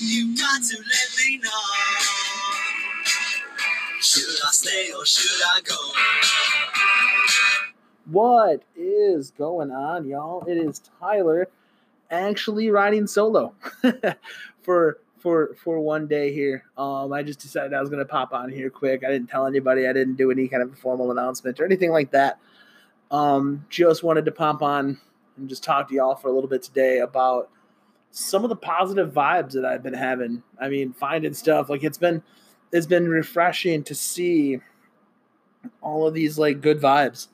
you got to let me know. Should I stay or should I go? What is going on, y'all? It is Tyler actually riding solo for for for one day here. Um, I just decided I was gonna pop on here quick. I didn't tell anybody. I didn't do any kind of formal announcement or anything like that. Um, just wanted to pop on and just talk to y'all for a little bit today about some of the positive vibes that I've been having. I mean, finding stuff like it's been it's been refreshing to see all of these like good vibes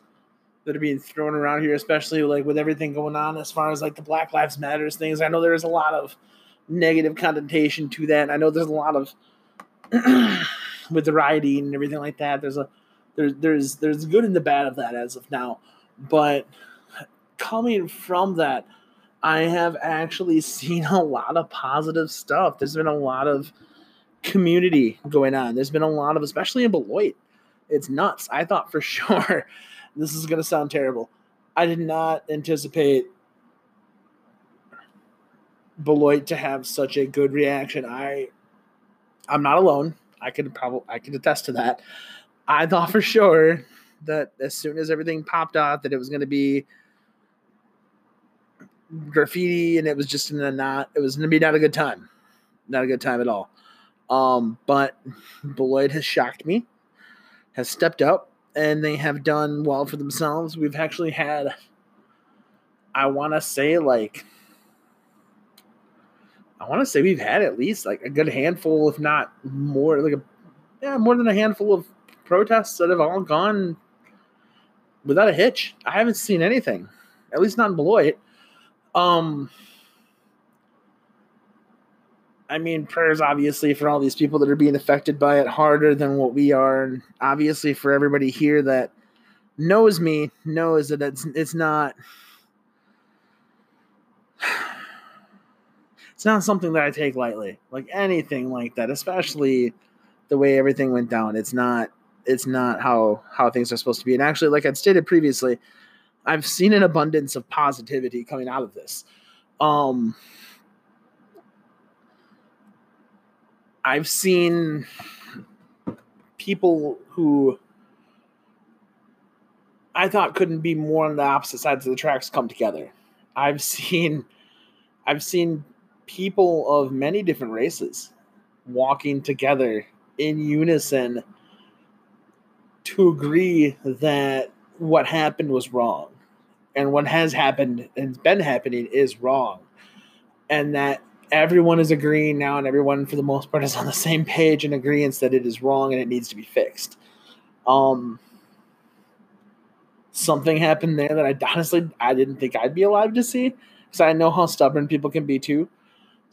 that are being thrown around here, especially like with everything going on as far as like the Black Lives Matters things. I know there's a lot of negative connotation to that. I know there's a lot of with the rioting and everything like that. There's a there's there's there's good and the bad of that as of now, but coming from that, I have actually seen a lot of positive stuff. There's been a lot of community going on. There's been a lot of, especially in Beloit. It's nuts. I thought for sure this is going to sound terrible. I did not anticipate Beloit to have such a good reaction. I I'm not alone. I could probably I could attest to that. I thought for sure that as soon as everything popped out that it was going to be graffiti and it was just in a not it was going to be not a good time. Not a good time at all. Um, but Beloit has shocked me, has stepped up, and they have done well for themselves. We've actually had, I want to say, like, I want to say we've had at least like a good handful, if not more, like a yeah, more than a handful of protests that have all gone without a hitch. I haven't seen anything, at least not in Beloit. Um, I mean, prayers obviously for all these people that are being affected by it harder than what we are, and obviously for everybody here that knows me knows that it's it's not it's not something that I take lightly. Like anything like that, especially the way everything went down. It's not it's not how how things are supposed to be. And actually, like I'd stated previously, I've seen an abundance of positivity coming out of this. Um I've seen people who I thought couldn't be more on the opposite sides of the tracks come together. I've seen I've seen people of many different races walking together in unison to agree that what happened was wrong and what has happened and been happening is wrong and that everyone is agreeing now and everyone for the most part is on the same page and agreeing that it is wrong and it needs to be fixed um something happened there that i honestly i didn't think i'd be alive to see because i know how stubborn people can be too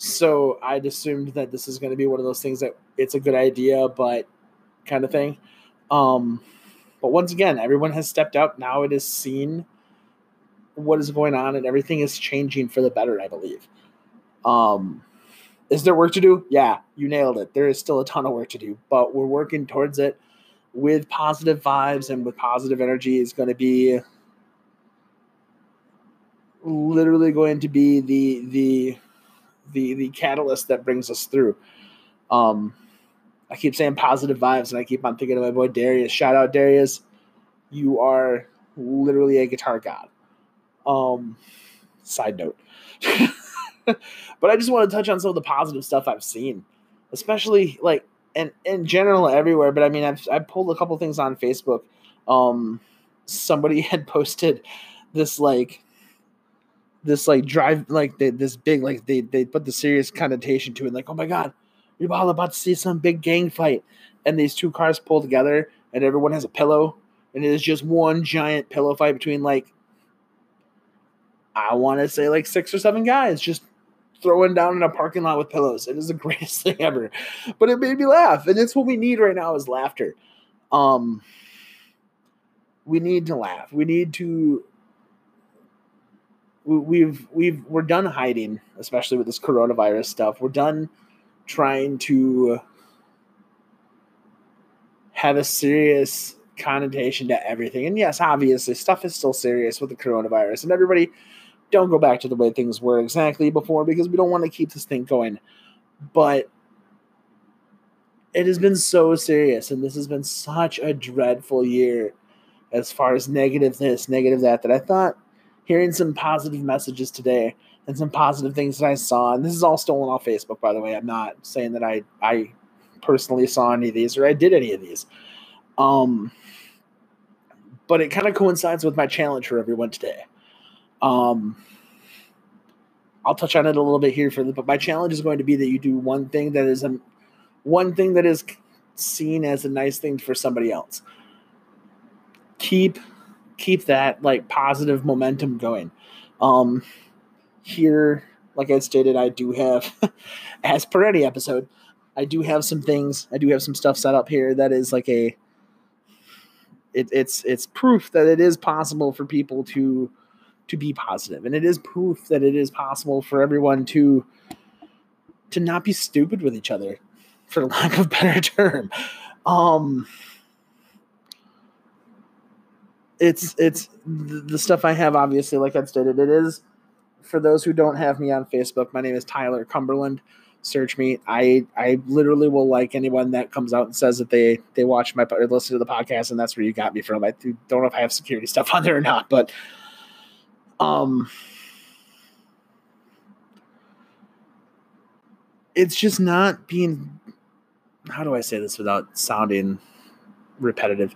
so I'd assumed that this is going to be one of those things that it's a good idea, but kind of thing. Um, but once again, everyone has stepped up. Now it is seen what is going on, and everything is changing for the better, I believe. Um, is there work to do? Yeah, you nailed it. There is still a ton of work to do, but we're working towards it with positive vibes and with positive energy. Is going to be literally going to be the the the the catalyst that brings us through. Um, I keep saying positive vibes, and I keep on thinking of my boy Darius. Shout out Darius, you are literally a guitar god. Um, side note, but I just want to touch on some of the positive stuff I've seen, especially like and in general everywhere. But I mean, I've I pulled a couple things on Facebook. Um, somebody had posted this like this like drive like they, this big like they they put the serious connotation to it like oh my god you're all about to see some big gang fight and these two cars pull together and everyone has a pillow and it is just one giant pillow fight between like I want to say like six or seven guys just throwing down in a parking lot with pillows. It is the greatest thing ever. But it made me laugh, and it's what we need right now is laughter. Um, we need to laugh. We need to we've we've we're done hiding, especially with this coronavirus stuff. We're done trying to have a serious connotation to everything. And yes, obviously, stuff is still serious with the coronavirus, and everybody don't go back to the way things were exactly before because we don't want to keep this thing going. But it has been so serious, and this has been such a dreadful year as far as negative this, negative that, that I thought hearing some positive messages today and some positive things that I saw, and this is all stolen off Facebook, by the way. I'm not saying that I I personally saw any of these or I did any of these. Um, but it kind of coincides with my challenge for everyone today. Um, I'll touch on it a little bit here for the, but my challenge is going to be that you do one thing that is a one thing that is seen as a nice thing for somebody else. Keep keep that like positive momentum going. Um, here, like I stated, I do have, as per any episode, I do have some things. I do have some stuff set up here that is like a. It, it's it's proof that it is possible for people to to be positive, and it is proof that it is possible for everyone to to not be stupid with each other, for lack of better term. Um, it's it's the stuff I have. Obviously, like I stated, it is for those who don't have me on Facebook. My name is Tyler Cumberland. Search me. I I literally will like anyone that comes out and says that they they watch my or listen to the podcast, and that's where you got me from. I don't know if I have security stuff on there or not, but um. It's just not being how do I say this without sounding repetitive?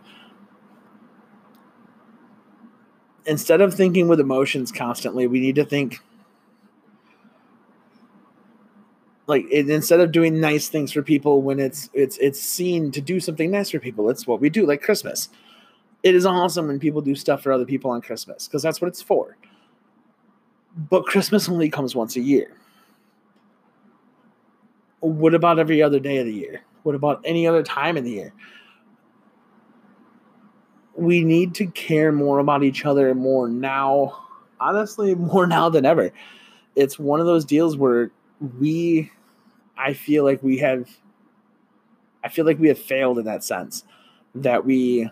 instead of thinking with emotions constantly, we need to think like it, instead of doing nice things for people when it's it's it's seen to do something nice for people. It's what we do, like Christmas. It is awesome when people do stuff for other people on Christmas because that's what it's for. But Christmas only comes once a year. What about every other day of the year? What about any other time in the year? we need to care more about each other more now. Honestly, more now than ever. It's one of those deals where we, I feel like we have, I feel like we have failed in that sense. That we,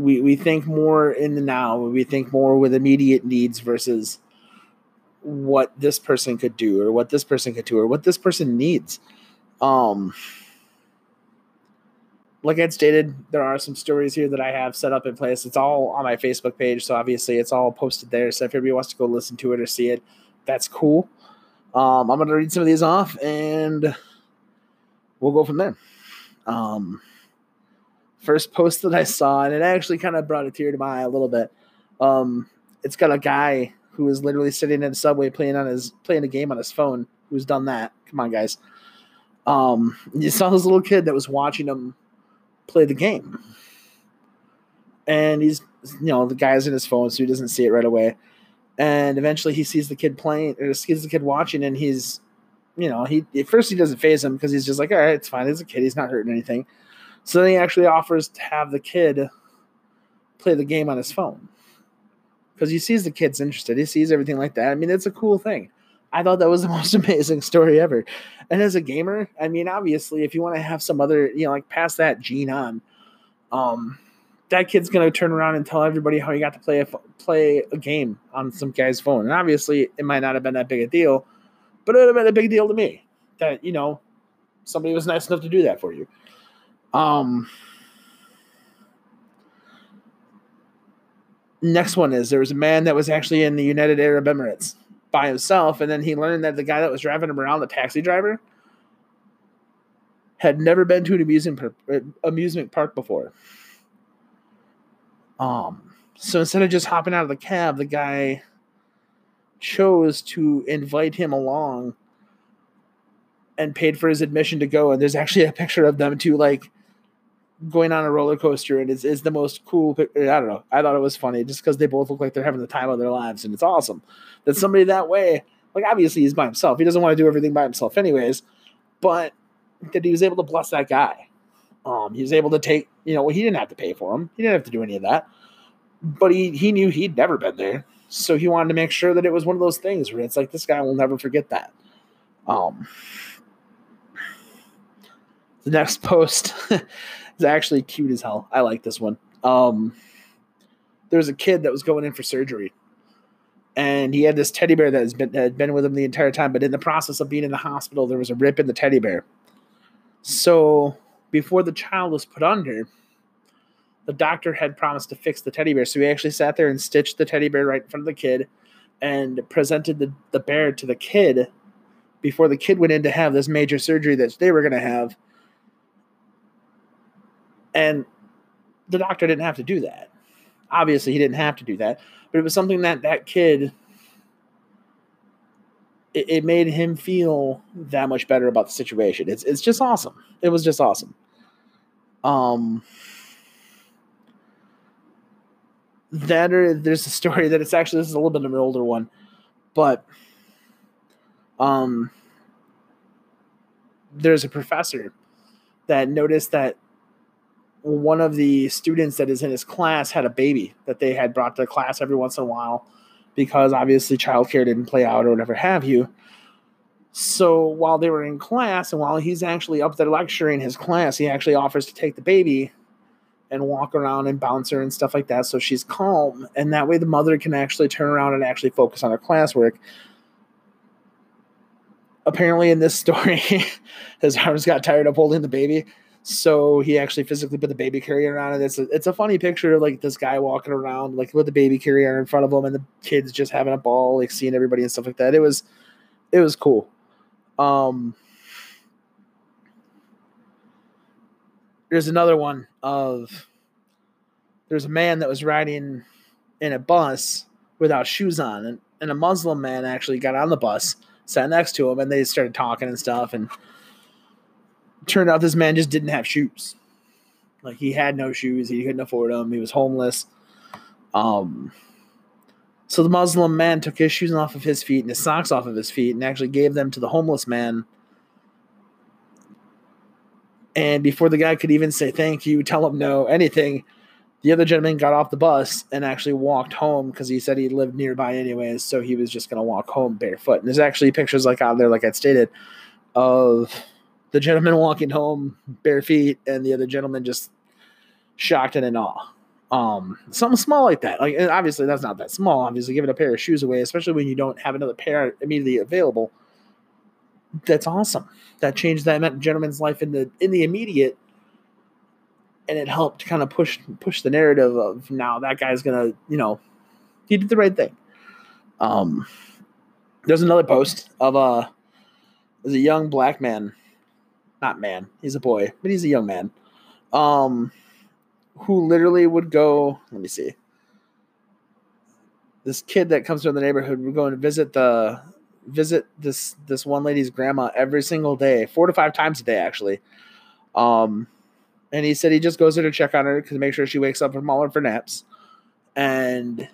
we we think more in the now. We think more with immediate needs versus what this person could do or what this person could do or what this person needs. Um, like I'd stated, there are some stories here that I have set up in place. It's all on my Facebook page, so obviously it's all posted there. So if anybody wants to go listen to it or see it, that's cool. Um, I'm gonna read some of these off, and we'll go from there. Um, first post that I saw, and it actually kind of brought a tear to my eye a little bit. Um, it's got a guy who is literally sitting in a subway playing on his playing a game on his phone. Who's done that? Come on, guys. Um, you saw this little kid that was watching him play the game. And he's, you know, the guy's in his phone, so he doesn't see it right away. And eventually he sees the kid playing, or sees the kid watching, and he's, you know, he at first he doesn't phase him because he's just like, all right, it's fine. He's a kid. He's not hurting anything. So then he actually offers to have the kid play the game on his phone because he sees the kid's interested. He sees everything like that. I mean, it's a cool thing. I thought that was the most amazing story ever. And as a gamer, I mean, obviously, if you want to have some other, you know, like pass that gene on, um, that kid's gonna turn around and tell everybody how he got to play a play a game on some guy's phone. And obviously, it might not have been that big a deal, but it would have been a big deal to me that you know somebody was nice enough to do that for you. Um. Next one is there was a man that was actually in the United Arab Emirates by himself, and then he learned that the guy that was driving him around, the taxi driver, had never been to an amusement uh, amusement park before. Um, so instead of just hopping out of the cab, the guy chose to invite him along and paid for his admission to go. And there's actually a picture of them two like going on a roller coaster, and it's, it's the most cool. I don't know. I thought it was funny just because they both look like they're having the time of their lives, and it's awesome that somebody that way. Like obviously he's by himself. He doesn't want to do everything by himself, anyways. But that he was able to bless that guy. Um, he was able to take. You know, he didn't have to pay for him. He didn't have to do any of that. But he he knew he'd never been there. So he wanted to make sure that it was one of those things where it's like this guy will never forget that. Um, the next post is actually cute as hell. I like this one. Um, there was a kid that was going in for surgery, and he had this teddy bear that has been had been with him the entire time. But in the process of being in the hospital, there was a rip in the teddy bear. So before the child was put under, the doctor had promised to fix the teddy bear. So he actually sat there and stitched the teddy bear right in front of the kid and presented the, the bear to the kid before the kid went in to have this major surgery that they were going to have. And the doctor didn't have to do that. Obviously, he didn't have to do that, but it was something that that kid it, it made him feel that much better about the situation. It's it's just awesome. It was just awesome. Um that or there's a story that it's actually this is a little bit of an older one, but um there's a professor that noticed that one of the students that is in his class had a baby that they had brought to class every once in a while because obviously childcare didn't play out or whatever have you. So while they were in class and while he's actually up there lecturing his class, he actually offers to take the baby and walk around and bounce her and stuff like that so she's calm. And that way the mother can actually turn around and actually focus on her classwork. Apparently, in this story, his arms got tired of holding the baby so he actually physically put the baby carrier on it. It's a, it's a funny picture of like this guy walking around like with the baby carrier in front of him and the kids just having a ball, like seeing everybody and stuff like that. It was it was cool. Um there's another one of there's a man that was riding in a bus without shoes on and, and a Muslim man actually got on the bus, sat next to him and they started talking and stuff and turned out this man just didn't have shoes. Like he had no shoes, he couldn't afford them, he was homeless. Um, so the Muslim man took his shoes off of his feet and his socks off of his feet and actually gave them to the homeless man. And before the guy could even say thank you, tell him no, anything, the other gentleman got off the bus and actually walked home because he said he lived nearby anyways, so he was just gonna walk home barefoot. And there's actually pictures like out there, like I stated, of the gentleman walking home bare feet and the other gentleman just shocked and in awe. Um, something small like that. Like obviously that's not that small. Obviously, giving a pair of shoes away, especially when you don't have another pair immediately available. That's awesome. That changed that gentleman's life in the in the immediate, and it helped kind of push push the narrative of now that guy's gonna you know he did the right thing. Um, there's another post of a there's a young black man not man, he's a boy, but he's a young man. Um, who literally would go. Let me see. This kid that comes from the neighborhood would go and visit the visit this this one lady's grandma every single day, four to five times a day, actually. Um, and he said he just goes there to check on her to make sure she wakes up from all of her naps, and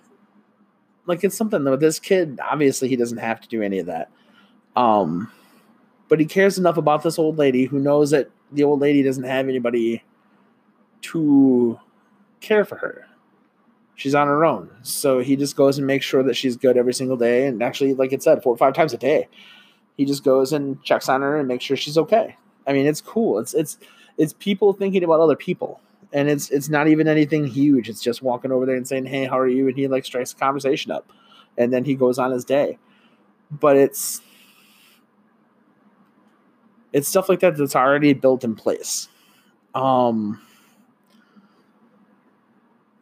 like it's something that this kid, obviously he doesn't have to do any of that. Um, but he cares enough about this old lady who knows that the old lady doesn't have anybody to care for her. She's on her own. So he just goes and makes sure that she's good every single day. And actually, like it said, four or five times a day. He just goes and checks on her and makes sure she's okay. I mean, it's cool. It's it's it's people thinking about other people. And it's it's not even anything huge. It's just walking over there and saying, Hey, how are you? And he like strikes a conversation up. And then he goes on his day. But it's it's stuff like that that's already built in place. Um,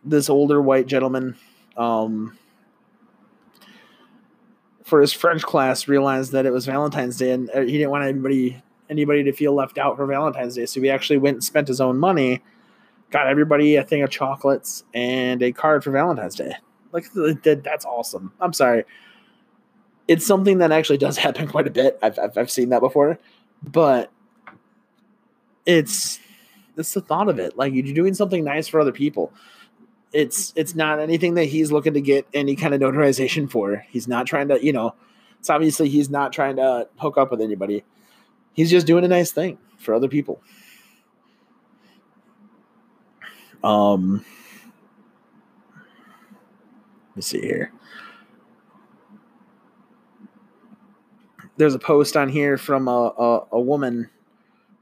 this older white gentleman, um, for his French class, realized that it was Valentine's Day, and uh, he didn't want anybody anybody to feel left out for Valentine's Day. So he actually went and spent his own money, got everybody a thing of chocolates and a card for Valentine's Day. Like that's awesome. I'm sorry. It's something that actually does happen quite a bit. I've, I've, I've seen that before but it's it's the thought of it. Like you're doing something nice for other people. It's it's not anything that he's looking to get any kind of notarization for. He's not trying to, you know, it's obviously he's not trying to hook up with anybody. He's just doing a nice thing for other people. Um let me see here. There's a post on here from a, a, a woman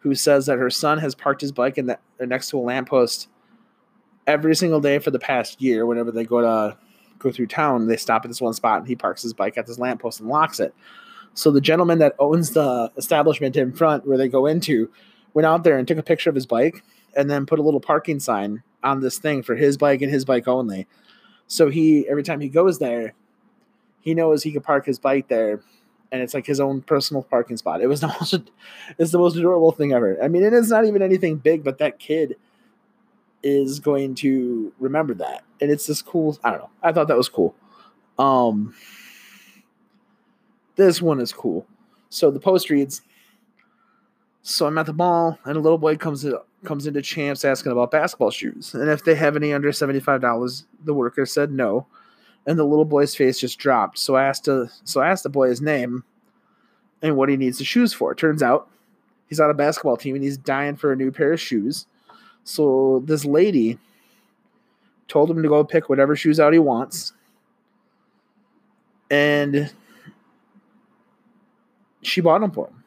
who says that her son has parked his bike in the, uh, next to a lamppost every single day for the past year. Whenever they go to go through town, they stop at this one spot and he parks his bike at this lamppost and locks it. So the gentleman that owns the establishment in front where they go into went out there and took a picture of his bike and then put a little parking sign on this thing for his bike and his bike only. So he every time he goes there, he knows he can park his bike there and it's like his own personal parking spot. It was the most it's the most adorable thing ever. I mean, it is not even anything big, but that kid is going to remember that. And it's this cool, I don't know. I thought that was cool. Um this one is cool. So the post reads So I'm at the mall and a little boy comes in, comes into Champs asking about basketball shoes and if they have any under $75 the worker said no and the little boy's face just dropped. So i asked a, so i asked the boy his name and what he needs the shoes for. Turns out he's on a basketball team and he's dying for a new pair of shoes. So this lady told him to go pick whatever shoes out he wants. And she bought them for him.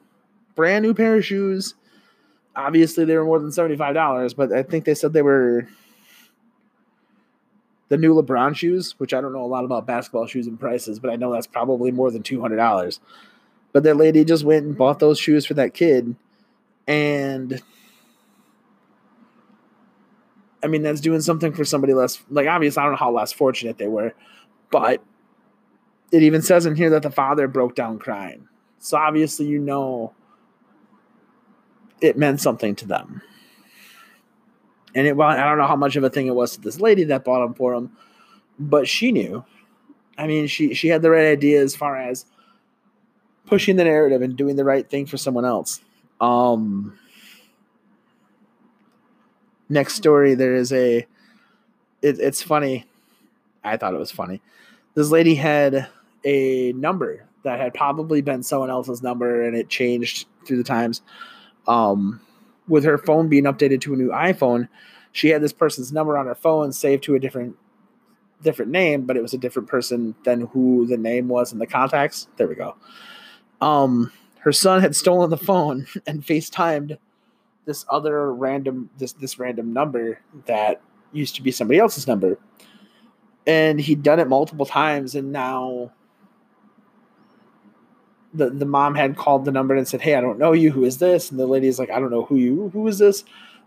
Brand new pair of shoes. Obviously they were more than $75 but i think they said they were the new LeBron shoes which i don't know a lot about basketball shoes and prices but i know that's probably more than $200 but that lady just went and bought those shoes for that kid and i mean that's doing something for somebody less like obviously i don't know how less fortunate they were but it even says in here that the father broke down crying so obviously you know it meant something to them. And it, well, I don't know how much of a thing it was to this lady that bought them for him, but she knew. I mean, she she had the right idea as far as pushing the narrative and doing the right thing for someone else. Um, next story, there is a. It, it's funny. I thought it was funny. This lady had a number that had probably been someone else's number, and it changed through the times um, with her phone being updated to a new iPhone, she had this person's number on her phone saved to a different different name, but it was a different person than who the name was in the contacts. There we go. Um, her son had stolen the phone and FaceTimed this other random this this random number that used to be somebody else's number. And he'd done it multiple times and now the, the mom had called the number and said, Hey, I don't know you. Who is this? And the lady is like, I don't know who you, who is this?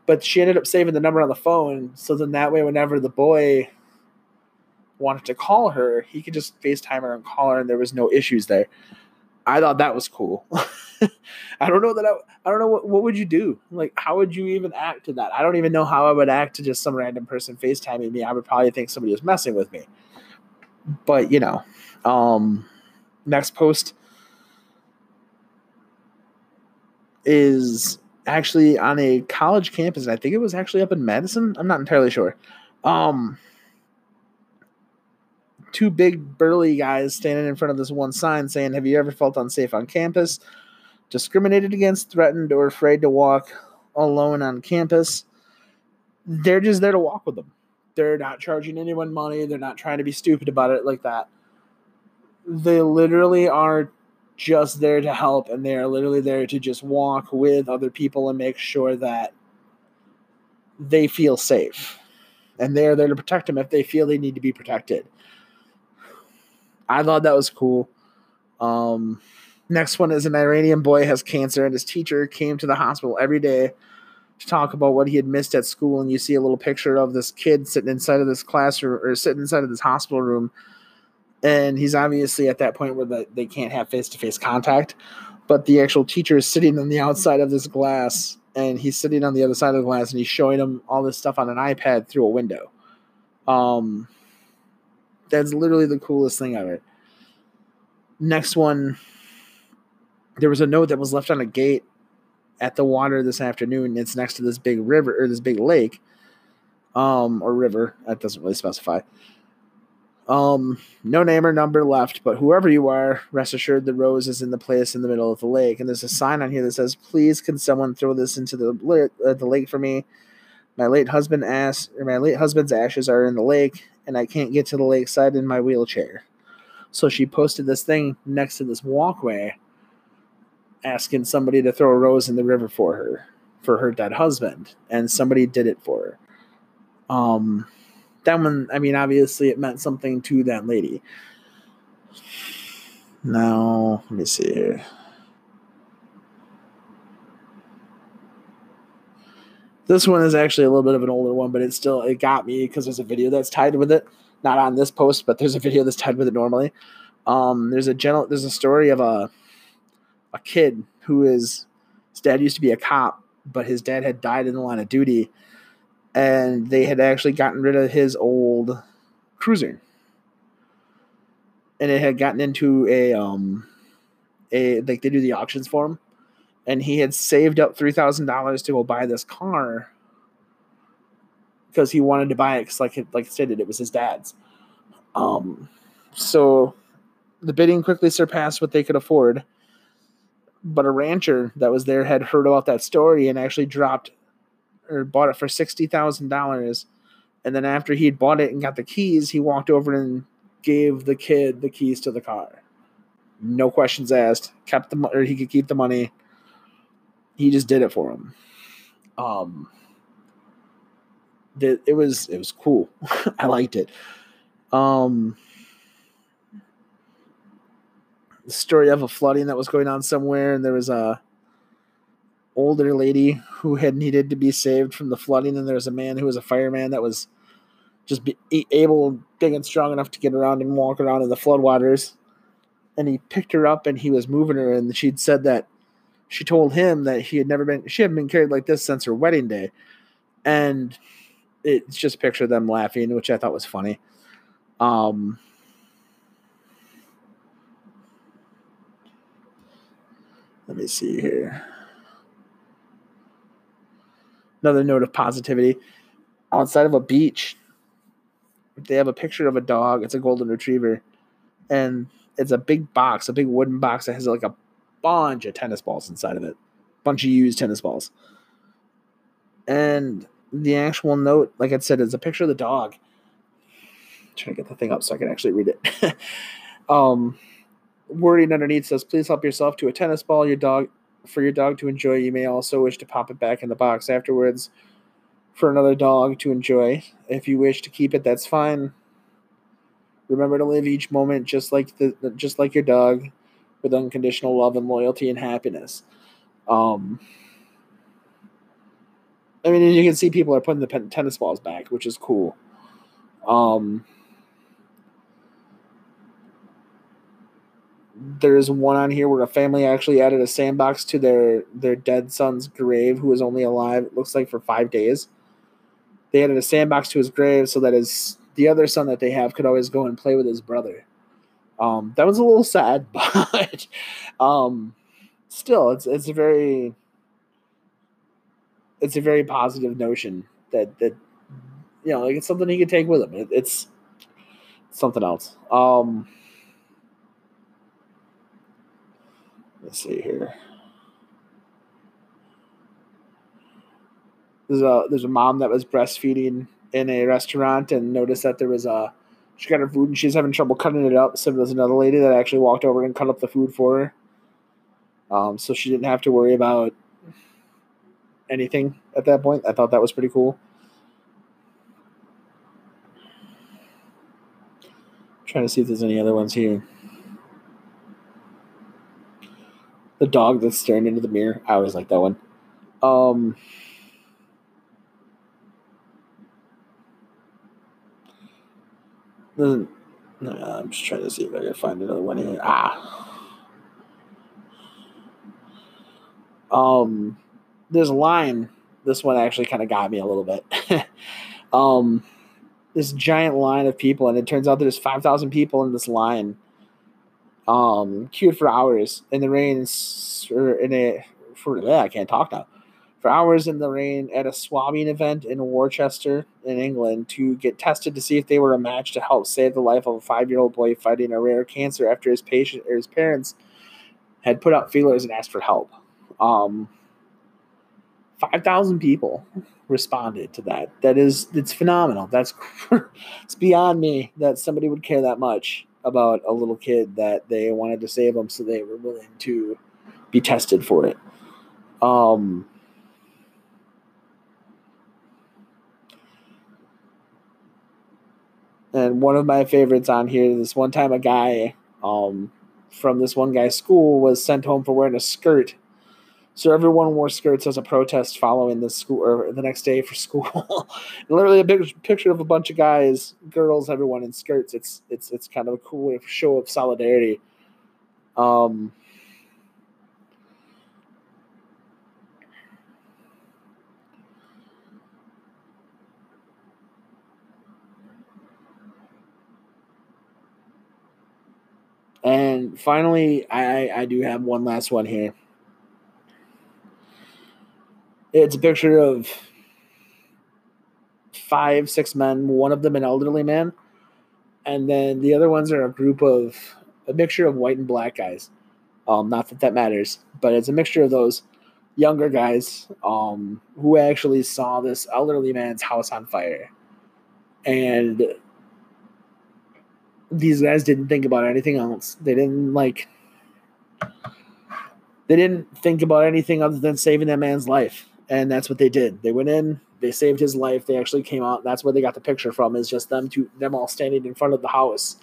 But she ended up saving the number on the phone. So then that way, whenever the boy wanted to call her, he could just FaceTime her and call her and there was no issues there. I thought that was cool. I don't know that I, I don't know what, what would you do? Like, how would you even act to that? I don't even know how I would act to just some random person FaceTiming me. I would probably think somebody was messing with me. But, you know, um, next post is actually on a college campus. I think it was actually up in Madison. I'm not entirely sure. Um, two big burly guys standing in front of this one sign saying, "Have you ever felt unsafe on campus? Discriminated against, threatened, or afraid to walk alone on campus?" They're just there to walk with them. They're not charging anyone money. They're not trying to be stupid about it like that. They literally are just there to help and they are literally there to just walk with other people and make sure that they feel safe. And they're there to protect them if they feel they need to be protected. I thought that was cool. Um, next one is an Iranian boy has cancer, and his teacher came to the hospital every day to talk about what he had missed at school. And you see a little picture of this kid sitting inside of this classroom or sitting inside of this hospital room and he's obviously at that point where the, they can't have face to face contact. But the actual teacher is sitting on the outside of this glass, and he's sitting on the other side of the glass, and he's showing him all this stuff on an iPad through a window. Um, that's literally the coolest thing of it. Next one, there was a note that was left on a gate at the water this afternoon. It's next to this big river or this big lake, um, or river. That doesn't really specify. Um, no name or number left, but whoever you are, rest assured the rose is in the place in the middle of the lake. And there's a sign on here that says, "Please, can someone throw this into the uh, the lake for me? My late husband ass or my late husband's ashes are in the lake, and I can't get to the lakeside in my wheelchair." So she posted this thing next to this walkway asking somebody to throw a rose in the river for her, for her dead husband, and somebody did it for her. Um, that one, I mean, obviously it meant something to that lady. Now, let me see here. This one is actually a little bit of an older one, but it still it got me because there's a video that's tied with it. Not on this post, but there's a video that's tied with it normally. Um, there's a general there's a story of a a kid who is his dad used to be a cop, but his dad had died in the line of duty, and they had actually gotten rid of his old cruiser, and it had gotten into a um a like they do the auctions for him and he had saved up three thousand dollars to go buy this car because he wanted to buy it because, like, like I stated, it was his dad's. Um, so the bidding quickly surpassed what they could afford. But a rancher that was there had heard about that story and actually dropped or bought it for sixty thousand dollars. And then after he'd bought it and got the keys, he walked over and gave the kid the keys to the car. No questions asked. Kept the or he could keep the money he just did it for him. Um, it was it was cool. I liked it. Um, the story of a flooding that was going on somewhere, and there was a older lady who had needed to be saved from the flooding, and there was a man who was a fireman that was just be able, big and strong enough to get around and walk around in the floodwaters. And he picked her up, and he was moving her, and she'd said that she told him that he had never been she hadn't been carried like this since her wedding day. And it's just picture them laughing which i thought was funny. Um let me see here another note of positivity outside of a beach they have a picture of a dog it's a golden retriever and it's a big box a big wooden box that has like a bunch of tennis balls inside of it, bunch of used tennis balls. And the actual note, like I said, is a picture of the dog. I'm trying to get the thing up so I can actually read it. um, wording underneath says, "Please help yourself to a tennis ball. Your dog, for your dog to enjoy. You may also wish to pop it back in the box afterwards." For another dog to enjoy. If you wish to keep it, that's fine. Remember to live each moment just like the just like your dog with unconditional love and loyalty and happiness. Um, I mean, you can see people are putting the tennis balls back, which is cool. Um, there's one on here where a family actually added a sandbox to their their dead son's grave, who was only alive. It looks like for five days. They added a sandbox to his grave so that his the other son that they have could always go and play with his brother. Um, that was a little sad, but um, still, it's it's a very it's a very positive notion that that you know like it's something he could take with him. It, it's something else. Um, let's see here. There's a there's a mom that was breastfeeding in a restaurant and noticed that there was a she got her food and she's having trouble cutting it up. So there was another lady that actually walked over and cut up the food for her. Um, so she didn't have to worry about anything at that point. I thought that was pretty cool. trying to see if there's any other ones here. The dog that's staring into the mirror. I always like that one. Um, I'm just trying to see if I can find another one here. Ah. Um, there's a line. This one actually kind of got me a little bit. um, this giant line of people, and it turns out there's 5,000 people in this line, um, queued for hours in the rain, or in a, for, I can't talk now for hours in the rain at a swabbing event in Worcester, in England, to get tested to see if they were a match to help save the life of a five-year-old boy fighting a rare cancer after his patient or his parents had put out feelers and asked for help. Um, Five thousand people responded to that. That is, it's phenomenal. That's it's beyond me that somebody would care that much about a little kid that they wanted to save them, so they were willing to be tested for it. Um, and one of my favorites on here, this one time a guy um, from this one guy's school was sent home for wearing a skirt. So everyone wore skirts as a protest following the school or the next day for school. literally a big picture of a bunch of guys, girls, everyone in skirts. It's it's it's kind of a cool show of solidarity. Um, And finally, I, I do have one last one here. It's a picture of five, six men, one of them an elderly man. And then the other ones are a group of a mixture of white and black guys. Um, not that that matters, but it's a mixture of those younger guys um, who actually saw this elderly man's house on fire. And these guys didn't think about anything else. They didn't like they didn't think about anything other than saving that man's life. And that's what they did. They went in, they saved his life. They actually came out. That's where they got the picture from, is just them two them all standing in front of the house.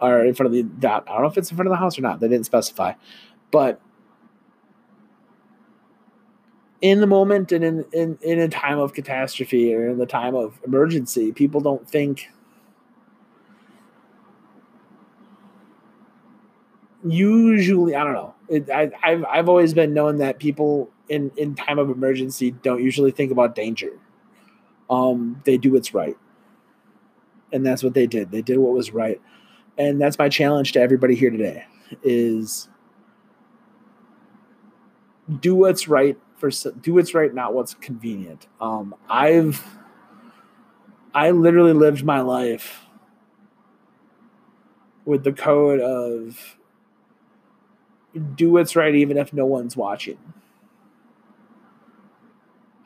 Or in front of the that I don't know if it's in front of the house or not. They didn't specify. But in the moment and in, in, in a time of catastrophe or in the time of emergency, people don't think usually I don't know. It, I, I've I've always been known that people in in time of emergency don't usually think about danger. Um, they do what's right, and that's what they did. They did what was right, and that's my challenge to everybody here today: is do what's right for do what's right, not what's convenient. Um, I've I literally lived my life with the code of do what's right even if no one's watching.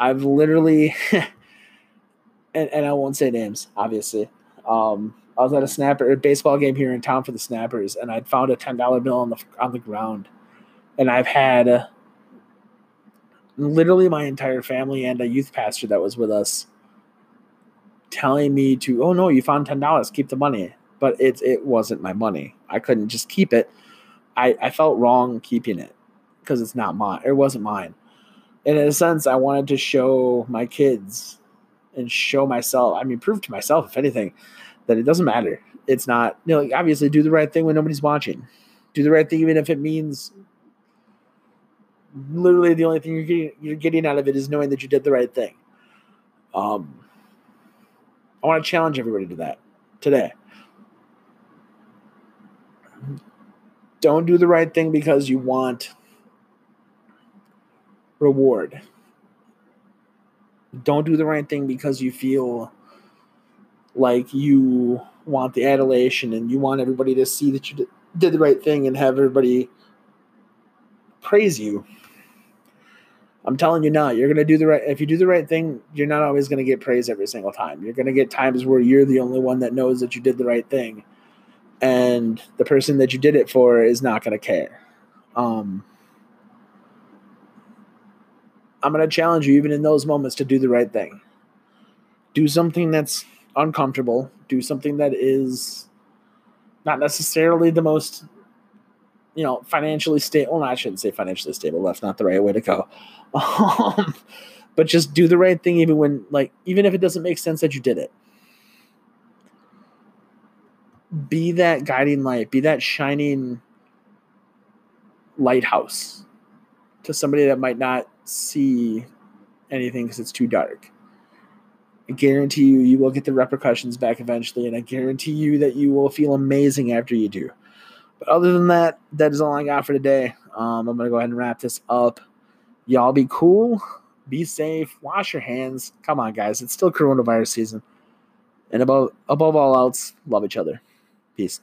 I've literally, and, and I won't say names, obviously. Um, I was at a snapper a baseball game here in town for the Snappers, and I'd found a ten dollar bill on the on the ground, and I've had literally my entire family and a youth pastor that was with us telling me to, oh no, you found ten dollars, keep the money. But it it wasn't my money. I couldn't just keep it I, I felt wrong keeping it because it's not mine. It wasn't mine. And in a sense, I wanted to show my kids and show myself. I mean, prove to myself, if anything, that it doesn't matter. It's not, you know, obviously do the right thing when nobody's watching. Do the right thing, even if it means literally the only thing you're getting, you're getting out of it is knowing that you did the right thing. Um, I want to challenge everybody to that today. Don't do the right thing because you want reward. Don't do the right thing because you feel like you want the adulation and you want everybody to see that you did the right thing and have everybody praise you. I'm telling you now, you're going to do the right if you do the right thing, you're not always going to get praise every single time. You're going to get times where you're the only one that knows that you did the right thing and the person that you did it for is not going to care. Um, I'm going to challenge you, even in those moments, to do the right thing. Do something that's uncomfortable. Do something that is not necessarily the most, you know, financially stable. Well, I shouldn't say financially stable. That's not the right way to go. Um, but just do the right thing, even when, like, even if it doesn't make sense that you did it be that guiding light, be that shining lighthouse to somebody that might not see anything because it's too dark. I guarantee you, you will get the repercussions back eventually, and I guarantee you that you will feel amazing after you do. But other than that, that is all I got for today. Um, I'm going to go ahead and wrap this up. Y'all be cool, be safe, wash your hands. Come on, guys. It's still coronavirus season. And above, above all else, love each other. Peace.